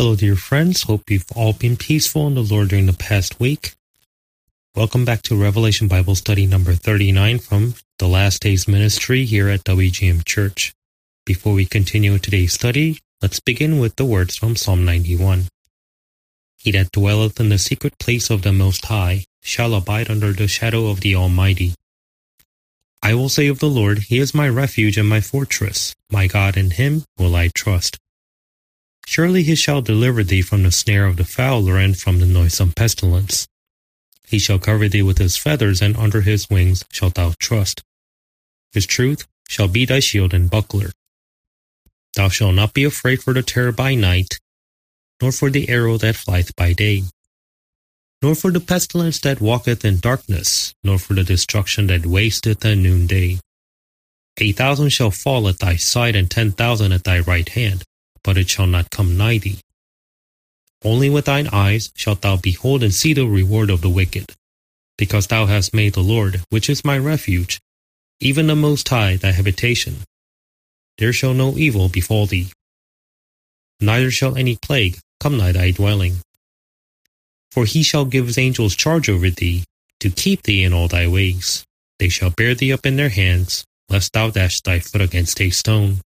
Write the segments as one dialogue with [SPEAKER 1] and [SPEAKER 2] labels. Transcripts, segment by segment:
[SPEAKER 1] Hello, dear friends. Hope you've all been peaceful in the Lord during the past week. Welcome back to Revelation Bible Study number 39 from The Last Days Ministry here at WGM Church. Before we continue today's study, let's begin with the words from Psalm 91. He that dwelleth in the secret place of the Most High shall abide under the shadow of the Almighty. I will say of the Lord, He is my refuge and my fortress. My God in Him will I trust. Surely he shall deliver thee from the snare of the fowler and from the noisome pestilence. He shall cover thee with his feathers, and under his wings shalt thou trust. His truth shall be thy shield and buckler. Thou shalt not be afraid for the terror by night, nor for the arrow that flieth by day, nor for the pestilence that walketh in darkness, nor for the destruction that wasteth at noonday. A thousand shall fall at thy side, and ten thousand at thy right hand but it shall not come nigh thee. Only with thine eyes shalt thou behold and see the reward of the wicked, because thou hast made the Lord, which is my refuge, even the Most High thy habitation. There shall no evil befall thee, neither shall any plague come nigh thy dwelling. For he shall give his angels charge over thee, to keep thee in all thy ways. They shall bear thee up in their hands, lest thou dash thy foot against a stone.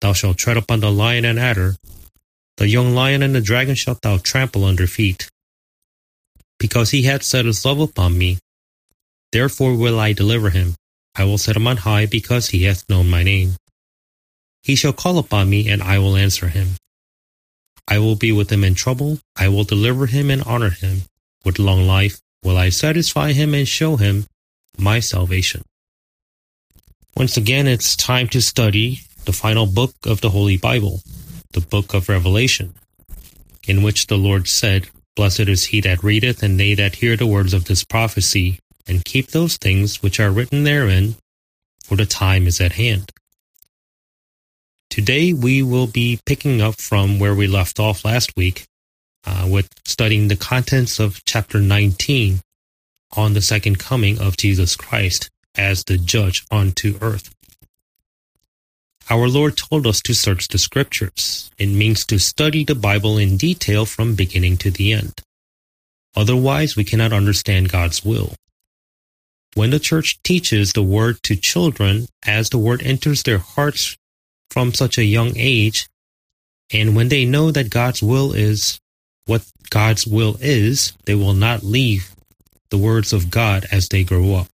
[SPEAKER 1] Thou shalt tread upon the lion and adder. The young lion and the dragon shalt thou trample under feet. Because he hath set his love upon me, therefore will I deliver him. I will set him on high because he hath known my name. He shall call upon me, and I will answer him. I will be with him in trouble. I will deliver him and honor him. With long life will I satisfy him and show him my salvation. Once again, it's time to study the final book of the Holy Bible, the book of Revelation, in which the Lord said, Blessed is he that readeth and they that hear the words of this prophecy, and keep those things which are written therein, for the time is at hand. Today we will be picking up from where we left off last week uh, with studying the contents of chapter 19 on the second coming of Jesus Christ as the judge unto earth. Our Lord told us to search the scriptures. It means to study the Bible in detail from beginning to the end. Otherwise, we cannot understand God's will. When the church teaches the word to children as the word enters their hearts from such a young age, and when they know that God's will is what God's will is, they will not leave the words of God as they grow up.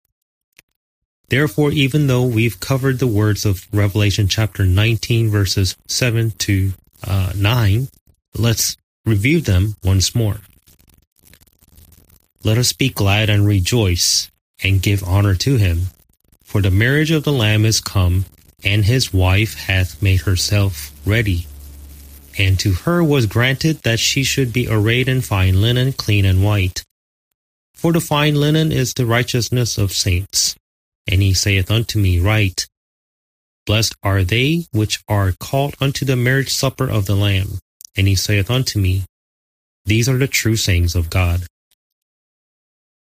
[SPEAKER 1] Therefore, even though we've covered the words of Revelation chapter 19, verses 7 to uh, 9, let's review them once more. Let us be glad and rejoice and give honor to him, for the marriage of the Lamb is come, and his wife hath made herself ready. And to her was granted that she should be arrayed in fine linen, clean and white. For the fine linen is the righteousness of saints. And he saith unto me, Write, blessed are they which are called unto the marriage supper of the Lamb. And he saith unto me, These are the true sayings of God.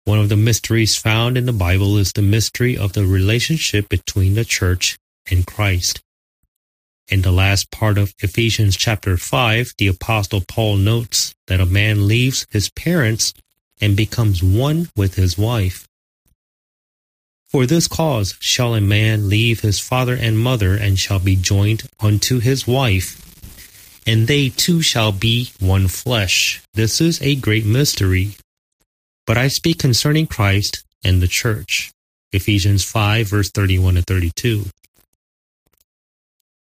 [SPEAKER 1] One of the mysteries found in the Bible is the mystery of the relationship between the church and Christ. In the last part of Ephesians chapter 5, the apostle Paul notes that a man leaves his parents and becomes one with his wife. For this cause shall a man leave his father and mother, and shall be joined unto his wife, and they two shall be one flesh. This is a great mystery. But I speak concerning Christ and the church. Ephesians 5, verse 31 and 32.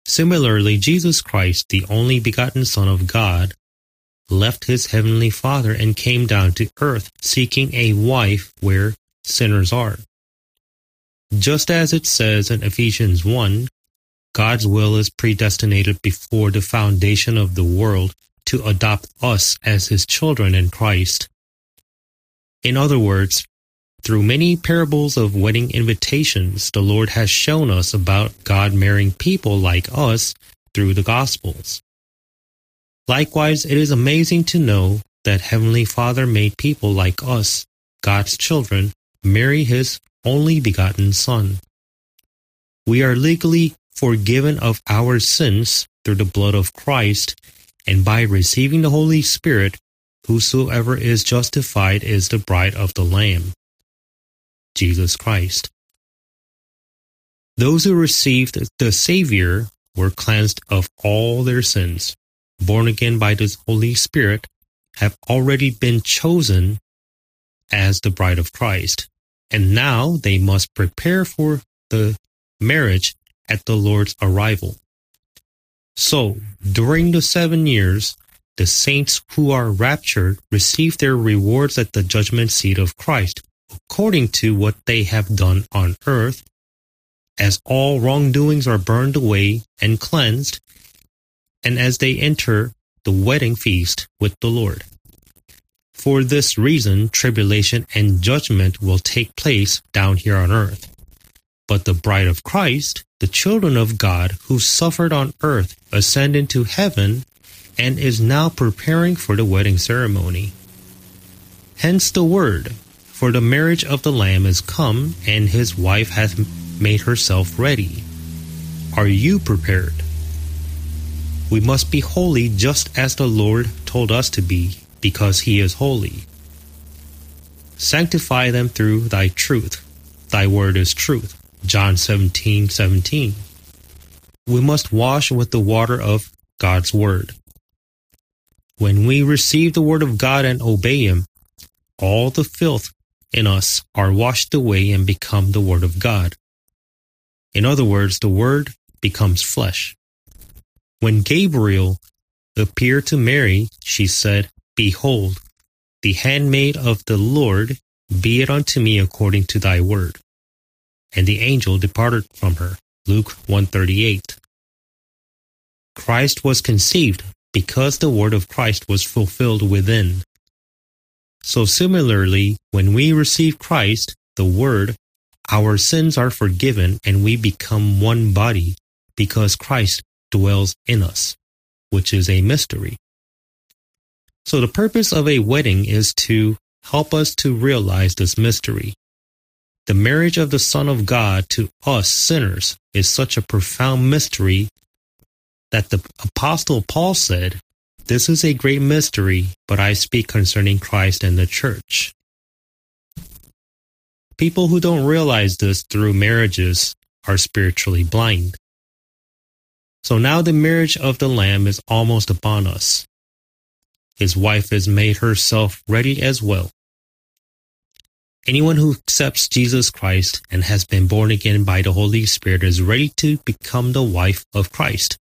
[SPEAKER 1] Similarly, Jesus Christ, the only begotten Son of God, left his heavenly Father and came down to earth, seeking a wife where sinners are. Just as it says in Ephesians 1, God's will is predestinated before the foundation of the world to adopt us as his children in Christ. In other words, through many parables of wedding invitations, the Lord has shown us about God marrying people like us through the Gospels. Likewise, it is amazing to know that Heavenly Father made people like us, God's children, marry His only begotten Son. We are legally forgiven of our sins through the blood of Christ, and by receiving the Holy Spirit, whosoever is justified is the bride of the Lamb, Jesus Christ. Those who received the Savior were cleansed of all their sins, born again by the Holy Spirit, have already been chosen as the bride of Christ and now they must prepare for the marriage at the Lord's arrival. So, during the seven years, the saints who are raptured receive their rewards at the judgment seat of Christ, according to what they have done on earth, as all wrongdoings are burned away and cleansed, and as they enter the wedding feast with the Lord. For this reason, tribulation and judgment will take place down here on earth. But the bride of Christ, the children of God who suffered on earth, ascend into heaven and is now preparing for the wedding ceremony. Hence the word, for the marriage of the Lamb is come, and his wife hath made herself ready. Are you prepared? We must be holy just as the Lord told us to be because he is holy. Sanctify them through thy truth. Thy word is truth. John 17 17. We must wash with the water of God's word. When we receive the word of God and obey him, all the filth in us are washed away and become the word of God. In other words, the word becomes flesh. When Gabriel appeared to Mary, she said, Behold, the handmaid of the Lord, be it unto me according to thy word. And the angel departed from her. Luke 138. Christ was conceived because the word of Christ was fulfilled within. So similarly, when we receive Christ, the word, our sins are forgiven and we become one body because Christ dwells in us, which is a mystery. So the purpose of a wedding is to help us to realize this mystery. The marriage of the Son of God to us sinners is such a profound mystery that the Apostle Paul said, This is a great mystery, but I speak concerning Christ and the church. People who don't realize this through marriages are spiritually blind. So now the marriage of the Lamb is almost upon us. His wife has made herself ready as well. Anyone who accepts Jesus Christ and has been born again by the Holy Spirit is ready to become the wife of Christ.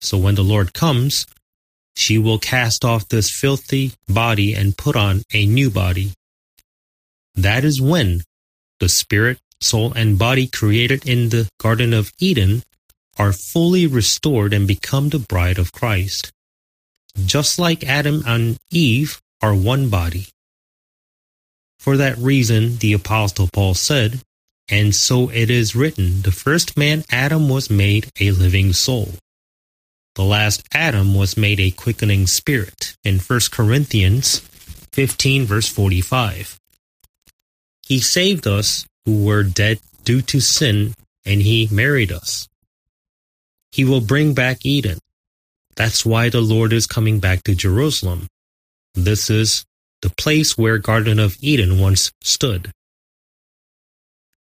[SPEAKER 1] So when the Lord comes, she will cast off this filthy body and put on a new body. That is when the spirit, soul, and body created in the Garden of Eden are fully restored and become the bride of Christ just like Adam and Eve, are one body. For that reason, the Apostle Paul said, And so it is written, the first man Adam was made a living soul. The last Adam was made a quickening spirit in 1 Corinthians 15, verse 45. He saved us who were dead due to sin, and he married us. He will bring back Eden, that's why the Lord is coming back to Jerusalem. This is the place where Garden of Eden once stood.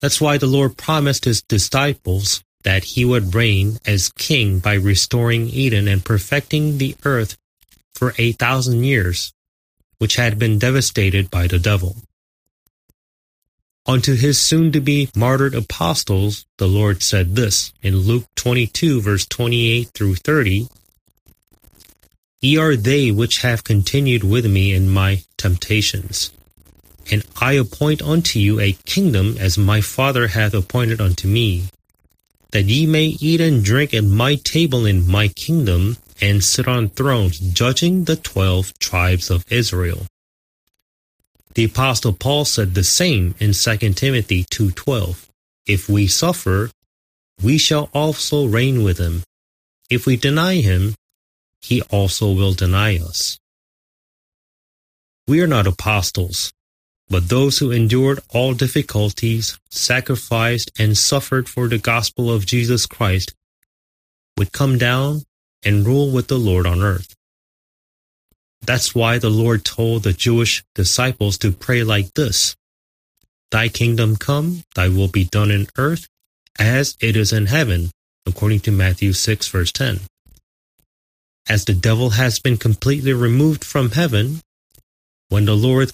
[SPEAKER 1] That's why the Lord promised his disciples that he would reign as king by restoring Eden and perfecting the earth for 8,000 years, which had been devastated by the devil. Unto his soon-to-be martyred apostles, the Lord said this in Luke 22 verse 28 through 30 Ye are they which have continued with me in my temptations. And I appoint unto you a kingdom as my Father hath appointed unto me, that ye may eat and drink at my table in my kingdom, and sit on thrones, judging the twelve tribes of Israel. The apostle Paul said the same in 2 Timothy 2:12. If we suffer, we shall also reign with him. If we deny him, he also will deny us. We are not apostles, but those who endured all difficulties, sacrificed, and suffered for the gospel of Jesus Christ would come down and rule with the Lord on earth. That's why the Lord told the Jewish disciples to pray like this Thy kingdom come, thy will be done in earth as it is in heaven, according to Matthew 6, verse 10. As the devil has been completely removed from heaven, when the Lord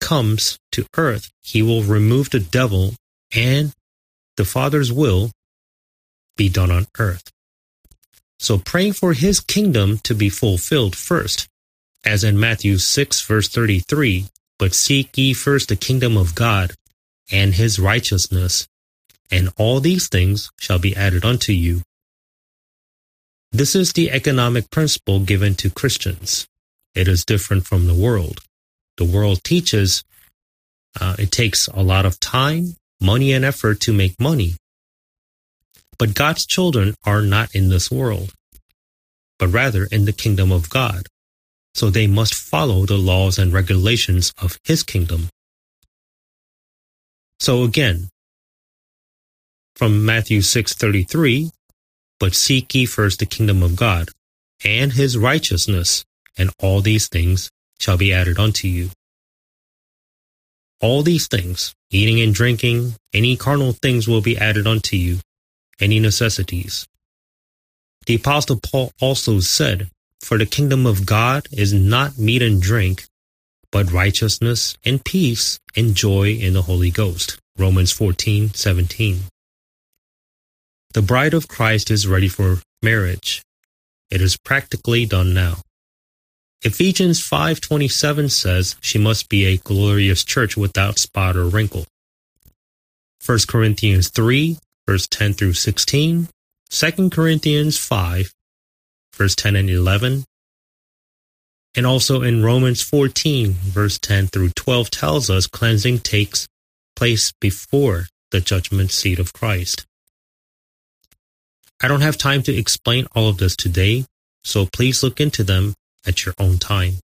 [SPEAKER 1] comes to earth, he will remove the devil and the Father's will be done on earth. So praying for his kingdom to be fulfilled first, as in Matthew 6 verse 33, but seek ye first the kingdom of God and his righteousness, and all these things shall be added unto you. This is the economic principle given to Christians. It is different from the world. The world teaches uh, it takes a lot of time, money, and effort to make money. But God's children are not in this world, but rather in the kingdom of God. So they must follow the laws and regulations of his kingdom. So again, from Matthew 6:33, but seek ye first the kingdom of God and his righteousness, and all these things shall be added unto you. All these things, eating and drinking, any carnal things will be added unto you, any necessities. The apostle Paul also said, For the kingdom of God is not meat and drink, but righteousness and peace and joy in the Holy Ghost. Romans 14, 17. The bride of Christ is ready for marriage. It is practically done now. Ephesians 5:27 says she must be a glorious church without spot or wrinkle. 1 Corinthians 3 verse 10 through 16, 2 Corinthians 5 verse 10 and 11, and also in Romans 14 verse 10 through 12 tells us cleansing takes place before the judgment seat of Christ. I don't have time to explain all of this today, so please look into them at your own time.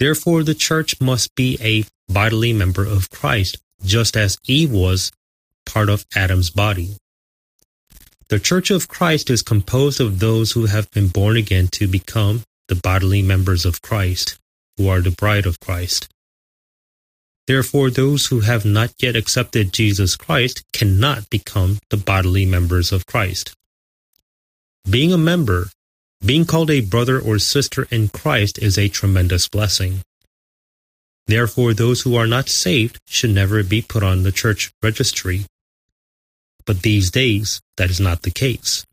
[SPEAKER 1] Therefore, the church must be a bodily member of Christ, just as Eve was part of Adam's body. The church of Christ is composed of those who have been born again to become the bodily members of Christ, who are the bride of Christ. Therefore, those who have not yet accepted Jesus Christ cannot become the bodily members of Christ. Being a member, being called a brother or sister in Christ is a tremendous blessing. Therefore, those who are not saved should never be put on the church registry. But these days, that is not the case.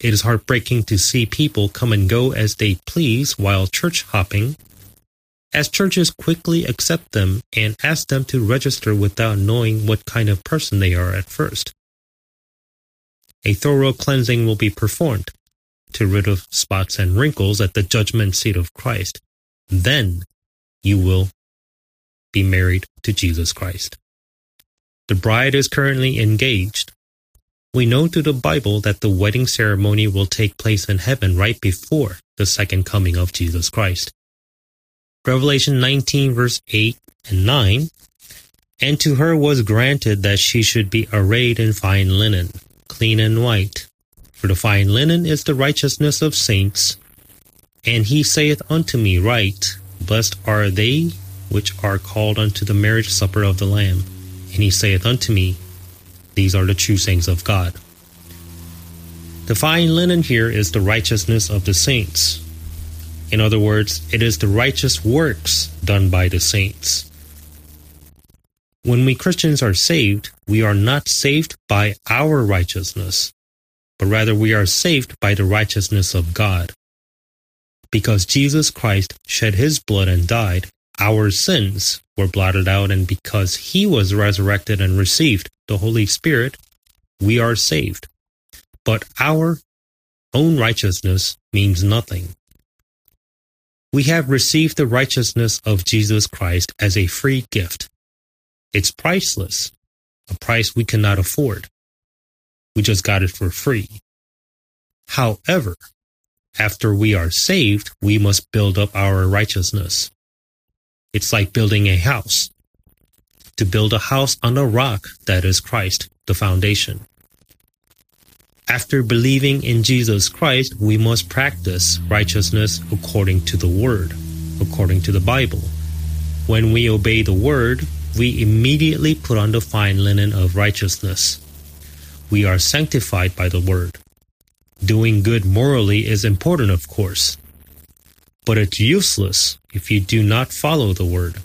[SPEAKER 1] It is heartbreaking to see people come and go as they please while church hopping as churches quickly accept them and ask them to register without knowing what kind of person they are at first. A thorough cleansing will be performed to rid of spots and wrinkles at the judgment seat of Christ. Then you will be married to Jesus Christ. The bride is currently engaged. We know through the Bible that the wedding ceremony will take place in heaven right before the second coming of Jesus Christ. Revelation 19, verse 8 and 9. And to her was granted that she should be arrayed in fine linen, clean and white. For the fine linen is the righteousness of saints. And he saith unto me, Write, blessed are they which are called unto the marriage supper of the Lamb. And he saith unto me, These are the true saints of God. The fine linen here is the righteousness of the saints. In other words, it is the righteous works done by the saints. When we Christians are saved, we are not saved by our righteousness, but rather we are saved by the righteousness of God. Because Jesus Christ shed his blood and died, our sins were blotted out, and because he was resurrected and received the Holy Spirit, we are saved. But our own righteousness means nothing we have received the righteousness of Jesus Christ as a free gift. It's priceless, a price we cannot afford. We just got it for free. However, after we are saved, we must build up our righteousness. It's like building a house. To build a house on a rock, that is Christ, the foundation. After believing in Jesus Christ, we must practice righteousness according to the Word, according to the Bible. When we obey the Word, we immediately put on the fine linen of righteousness. We are sanctified by the Word. Doing good morally is important, of course, but it's useless if you do not follow the Word.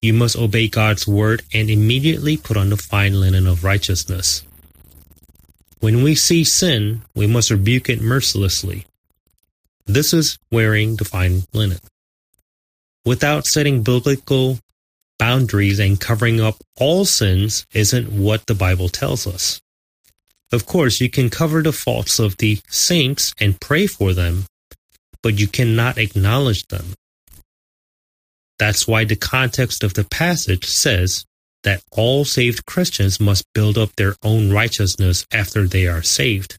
[SPEAKER 1] You must obey God's Word and immediately put on the fine linen of righteousness. When we see sin, we must rebuke it mercilessly. This is wearing the fine linen. Without setting biblical boundaries and covering up all sins isn't what the Bible tells us. Of course, you can cover the faults of the saints and pray for them, but you cannot acknowledge them. That's why the context of the passage says that all saved Christians must build up their own righteousness after they are saved.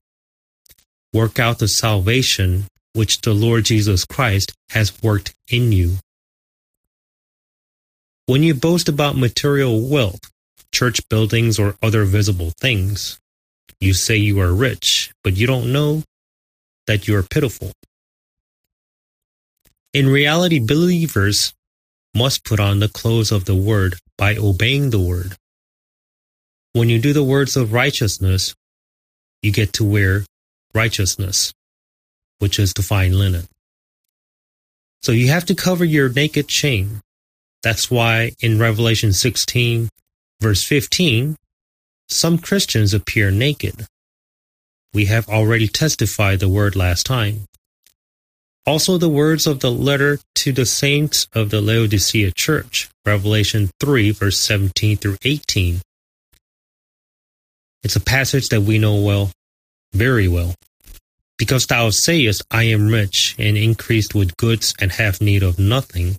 [SPEAKER 1] Work out the salvation which the Lord Jesus Christ has worked in you. When you boast about material wealth, church buildings, or other visible things, you say you are rich, but you don't know that you are pitiful. In reality, believers must put on the clothes of the Word by obeying the word. When you do the words of righteousness, you get to wear righteousness, which is to fine linen. So you have to cover your naked shame. That's why in Revelation 16, verse 15, some Christians appear naked. We have already testified the word last time also the words of the letter to the saints of the Laodicea church, Revelation 3, verse 17 through 18. It's a passage that we know well, very well. Because thou sayest, I am rich and increased with goods and have need of nothing,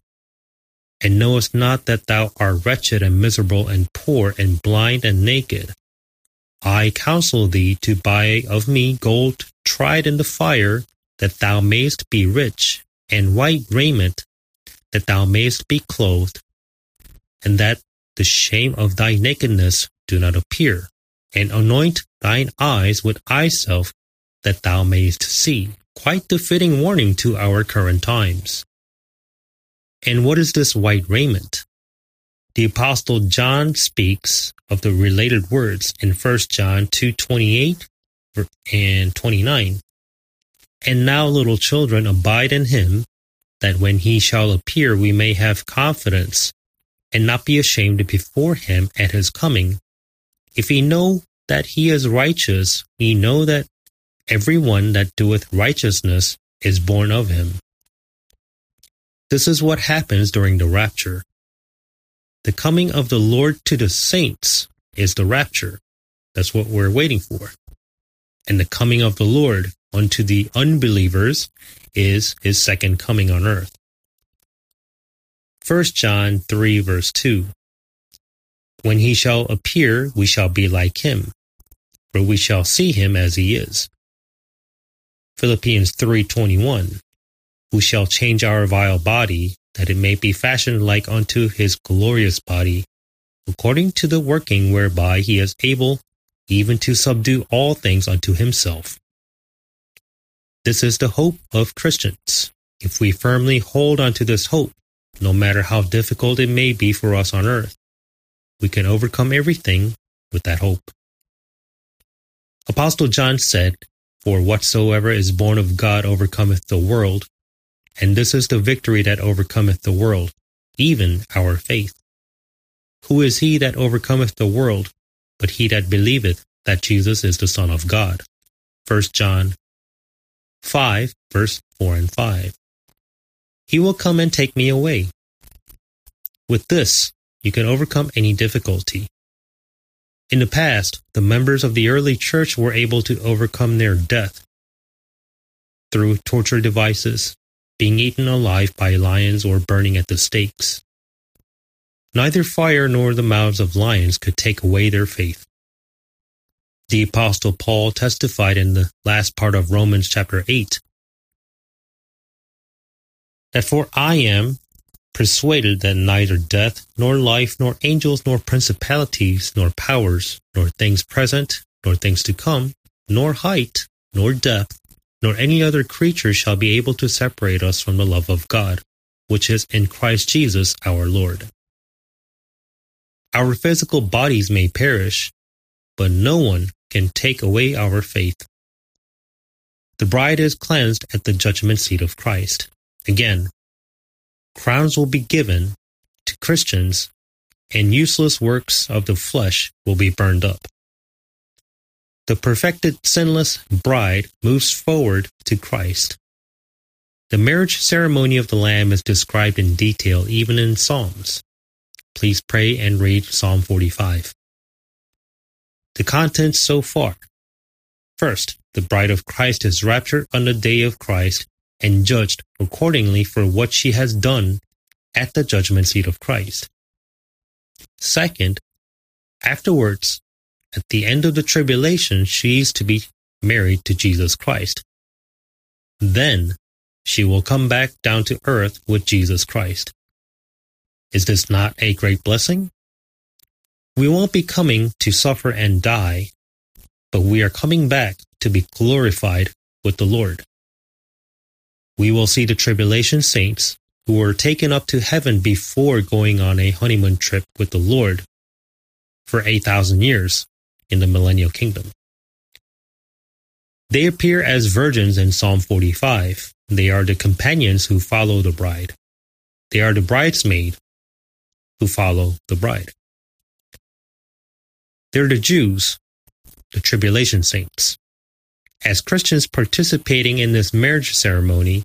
[SPEAKER 1] and knowest not that thou art wretched and miserable and poor and blind and naked. I counsel thee to buy of me gold tried in the fire that thou mayest be rich, and white raiment, that thou mayest be clothed, and that the shame of thy nakedness do not appear, and anoint thine eyes with eye salve, that thou mayest see. Quite the fitting warning to our current times. And what is this white raiment? The apostle John speaks of the related words in 1 John 2:28 and 29. And now, little children, abide in him, that when he shall appear we may have confidence, and not be ashamed before him at his coming. If we know that he is righteous, we know that every one that doeth righteousness is born of him. This is what happens during the rapture. The coming of the Lord to the saints is the rapture. That's what we're waiting for. And the coming of the Lord unto the unbelievers is his second coming on earth. 1 John 3 verse 2 When he shall appear, we shall be like him, for we shall see him as he is. Philippians 3:21 Who shall change our vile body that it may be fashioned like unto his glorious body according to the working whereby he is able even to subdue all things unto himself. This is the hope of Christians. If we firmly hold on to this hope, no matter how difficult it may be for us on earth, we can overcome everything with that hope. Apostle John said, For whatsoever is born of God overcometh the world, and this is the victory that overcometh the world, even our faith. Who is he that overcometh the world, but he that believeth that Jesus is the Son of God? 1 John 5, verse 4 and 5. He will come and take me away. With this, you can overcome any difficulty. In the past, the members of the early church were able to overcome their death through torture devices, being eaten alive by lions or burning at the stakes. Neither fire nor the mouths of lions could take away their faith the Apostle Paul testified in the last part of Romans chapter 8 that for I am persuaded that neither death, nor life, nor angels, nor principalities, nor powers, nor things present, nor things to come, nor height, nor depth, nor any other creature shall be able to separate us from the love of God, which is in Christ Jesus our Lord. Our physical bodies may perish, but no one can take away our faith. The bride is cleansed at the judgment seat of Christ. Again, crowns will be given to Christians, and useless works of the flesh will be burned up. The perfected, sinless bride moves forward to Christ. The marriage ceremony of the Lamb is described in detail even in Psalms. Please pray and read Psalm 45. The contents so far. First, the bride of Christ is raptured on the day of Christ and judged accordingly for what she has done at the judgment seat of Christ. Second, afterwards, at the end of the tribulation, she is to be married to Jesus Christ. Then she will come back down to earth with Jesus Christ. Is this not a great blessing? We won't be coming to suffer and die, but we are coming back to be glorified with the Lord. We will see the tribulation saints who were taken up to heaven before going on a honeymoon trip with the Lord for 8,000 years in the millennial kingdom. They appear as virgins in Psalm 45. They are the companions who follow the bride. They are the bridesmaid who follow the bride. They're the Jews, the tribulation saints. As Christians participating in this marriage ceremony,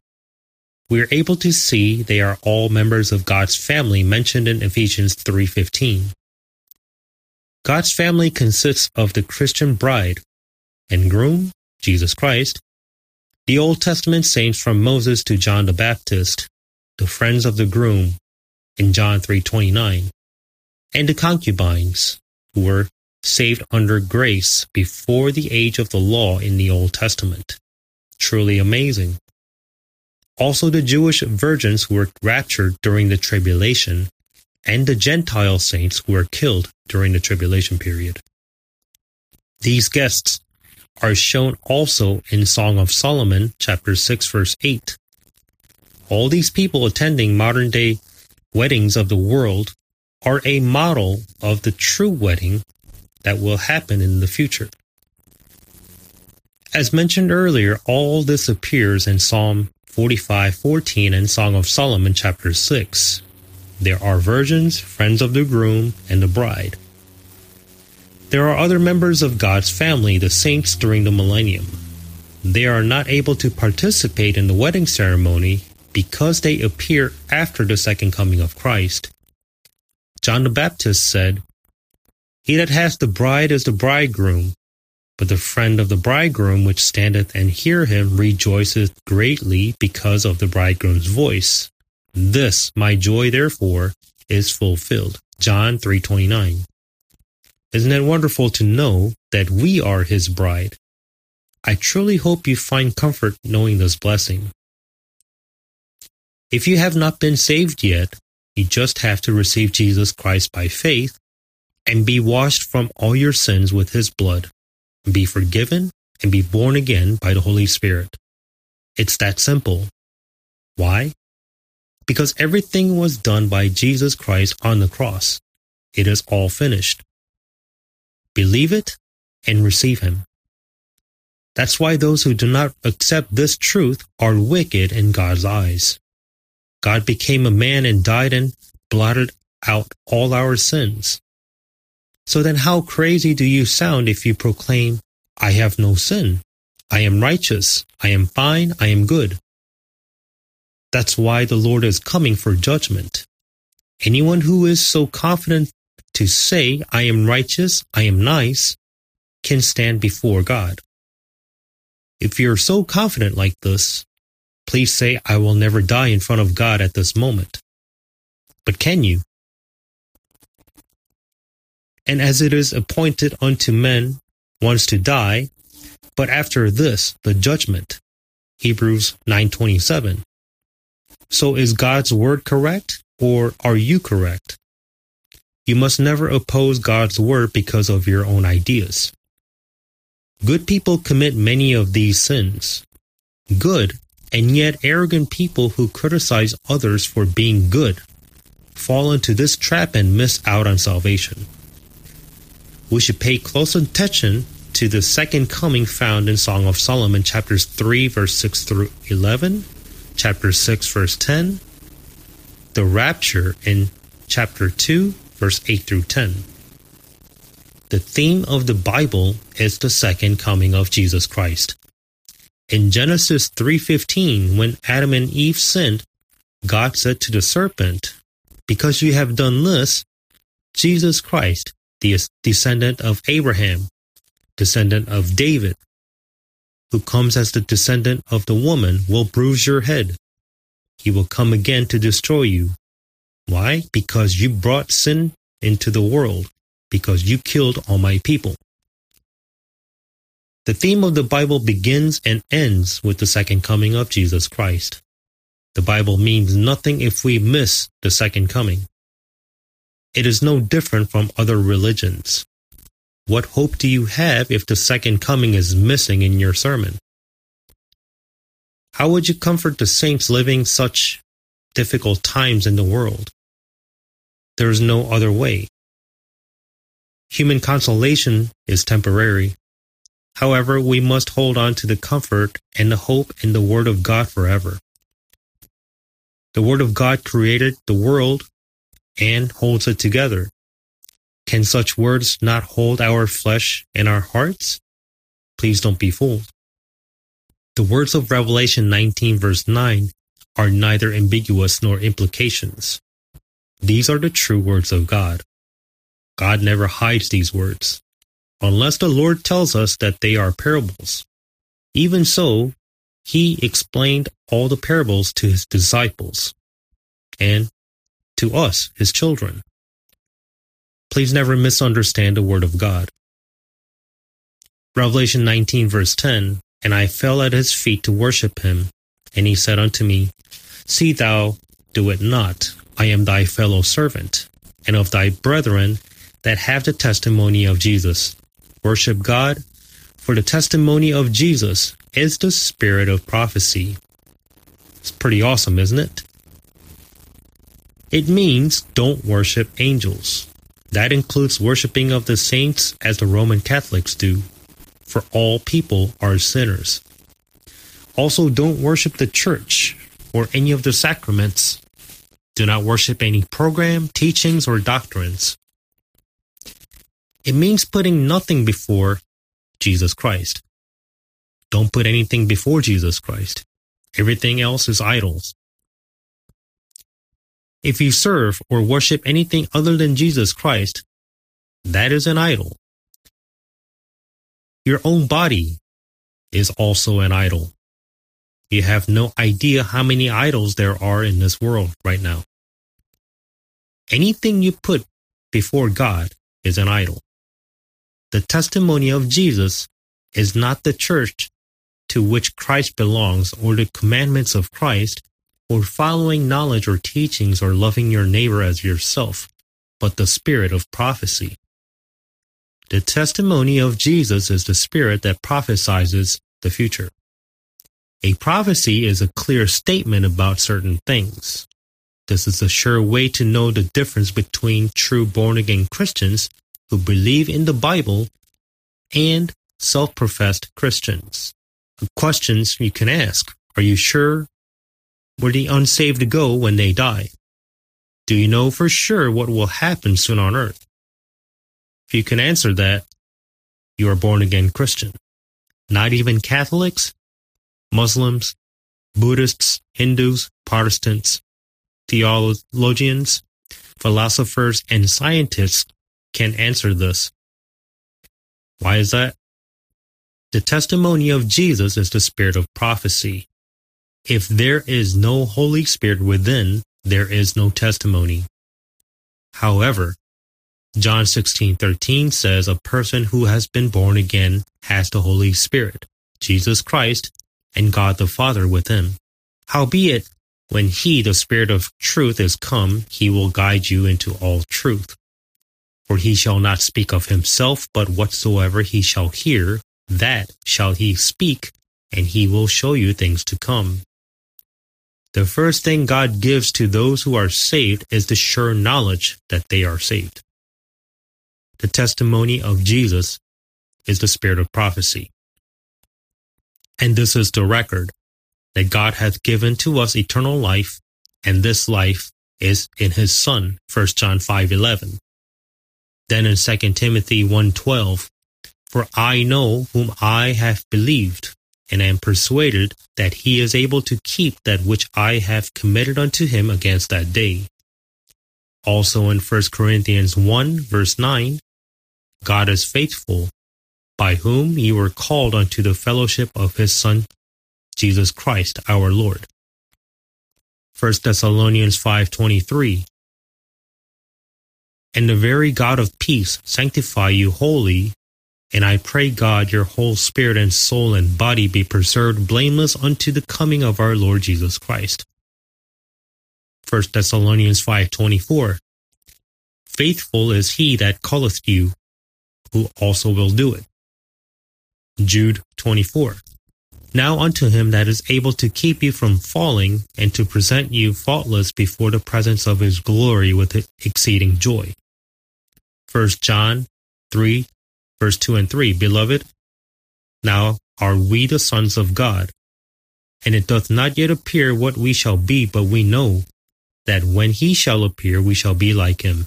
[SPEAKER 1] we are able to see they are all members of God's family mentioned in Ephesians 3:15. God's family consists of the Christian bride and groom, Jesus Christ, the Old Testament saints from Moses to John the Baptist, the friends of the groom in John 3:29, and the concubines, who were saved under grace before the age of the law in the Old Testament. Truly amazing. Also, the Jewish virgins were raptured during the tribulation, and the Gentile saints were killed during the tribulation period. These guests are shown also in Song of Solomon, chapter 6, verse 8. All these people attending modern day weddings of the world are a model of the true wedding that will happen in the future. As mentioned earlier, all this appears in Psalm 45:14 and Song of Solomon chapter 6. There are virgins, friends of the groom and the bride. There are other members of God's family, the saints during the millennium. They are not able to participate in the wedding ceremony because they appear after the second coming of Christ. John the Baptist said, he that hath the bride is the bridegroom, but the friend of the bridegroom which standeth and hear him rejoiceth greatly because of the bridegroom's voice. This my joy therefore is fulfilled. John 3:29. Isn't it wonderful to know that we are his bride? I truly hope you find comfort knowing this blessing. If you have not been saved yet, you just have to receive Jesus Christ by faith and be washed from all your sins with his blood, be forgiven, and be born again by the Holy Spirit. It's that simple. Why? Because everything was done by Jesus Christ on the cross. It is all finished. Believe it and receive him. That's why those who do not accept this truth are wicked in God's eyes. God became a man and died and blotted out all our sins. So then how crazy do you sound if you proclaim, I have no sin, I am righteous, I am fine, I am good? That's why the Lord is coming for judgment. Anyone who is so confident to say, I am righteous, I am nice, can stand before God. If you're so confident like this, please say, I will never die in front of God at this moment. But can you? and as it is appointed unto men once to die, but after this the judgment. Hebrews 9:27. So is God's word correct or are you correct? You must never oppose God's word because of your own ideas. Good people commit many of these sins. Good and yet arrogant people who criticize others for being good fall into this trap and miss out on salvation we should pay close attention to the second coming found in Song of Solomon, chapters 3, verse 6 through 11, chapter 6, verse 10, the rapture in chapter 2, verse 8 through 10. The theme of the Bible is the second coming of Jesus Christ. In Genesis 3:15, when Adam and Eve sinned, God said to the serpent, "Because you have done this, Jesus Christ the descendant of Abraham, descendant of David, who comes as the descendant of the woman, will bruise your head. He will come again to destroy you. Why? Because you brought sin into the world, because you killed all my people. The theme of the Bible begins and ends with the second coming of Jesus Christ. The Bible means nothing if we miss the second coming. It is no different from other religions. What hope do you have if the second coming is missing in your sermon? How would you comfort the saints living such difficult times in the world? There is no other way. Human consolation is temporary. However, we must hold on to the comfort and the hope in the Word of God forever. The Word of God created the world and holds it together. Can such words not hold our flesh and our hearts? Please don't be fooled. The words of Revelation 19 verse 9 are neither ambiguous nor implications. These are the true words of God. God never hides these words, unless the Lord tells us that they are parables. Even so, he explained all the parables to his disciples, and to us, his children. Please never misunderstand the word of God. Revelation 19, verse 10 And I fell at his feet to worship him, and he said unto me, See thou do it not. I am thy fellow servant, and of thy brethren that have the testimony of Jesus. Worship God, for the testimony of Jesus is the spirit of prophecy. It's pretty awesome, isn't it? It means don't worship angels. That includes worshiping of the saints as the Roman Catholics do, for all people are sinners. Also, don't worship the church or any of the sacraments. Do not worship any program, teachings, or doctrines. It means putting nothing before Jesus Christ. Don't put anything before Jesus Christ. Everything else is idols. If you serve or worship anything other than Jesus Christ, that is an idol. Your own body is also an idol. You have no idea how many idols there are in this world right now. Anything you put before God is an idol. The testimony of Jesus is not the church to which Christ belongs or the commandments of Christ, or following knowledge or teachings or loving your neighbor as yourself, but the spirit of prophecy. The testimony of Jesus is the spirit that prophesizes the future. A prophecy is a clear statement about certain things. This is a sure way to know the difference between true born again Christians who believe in the Bible and self professed Christians. Questions you can ask Are you sure where the unsaved go when they die? Do you know for sure what will happen soon on earth? If you can answer that, you are born again Christian. Not even Catholics, Muslims, Buddhists, Hindus, Protestants, theologians, philosophers, and scientists can answer this. Why is that? The testimony of Jesus is the spirit of prophecy. If there is no Holy Spirit within, there is no testimony. However, John 16:13 says a person who has been born again has the Holy Spirit, Jesus Christ, and God the Father with him. Howbeit, when he, the Spirit of truth, is come, he will guide you into all truth. For he shall not speak of himself, but whatsoever he shall hear, that shall he speak, and he will show you things to come. The first thing God gives to those who are saved is the sure knowledge that they are saved. The testimony of Jesus is the spirit of prophecy. And this is the record that God hath given to us eternal life, and this life is in his son, 1 John 5:11. Then in 2 Timothy 1:12, for I know whom I have believed, and am persuaded that he is able to keep that which I have committed unto him against that day. Also in 1 Corinthians 1 verse 9, God is faithful, by whom ye were called unto the fellowship of his Son, Jesus Christ our Lord. 1 Thessalonians 5.23 And the very God of peace sanctify you wholly, and I pray God your whole spirit and soul and body be preserved blameless unto the coming of our Lord Jesus Christ. 1 Thessalonians 5:24 Faithful is he that calleth you, who also will do it. Jude 24 Now unto him that is able to keep you from falling and to present you faultless before the presence of his glory with exceeding joy. 1 John 3 verse 2 and 3 Beloved, now are we the sons of God, and it doth not yet appear what we shall be, but we know that when he shall appear, we shall be like him,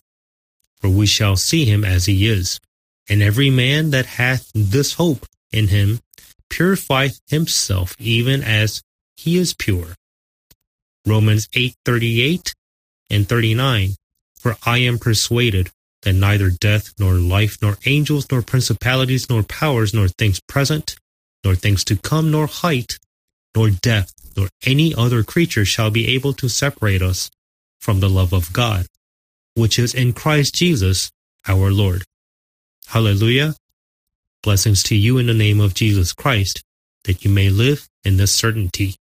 [SPEAKER 1] for we shall see him as he is. And every man that hath this hope in him purifieth himself even as he is pure. Romans 8:38 and 39 For I am persuaded that neither death, nor life, nor angels, nor principalities, nor powers, nor things present, nor things to come, nor height, nor depth, nor any other creature shall be able to separate us from the love of God, which is in Christ Jesus our Lord. Hallelujah. Blessings to you in the name of Jesus Christ, that you may live in this certainty.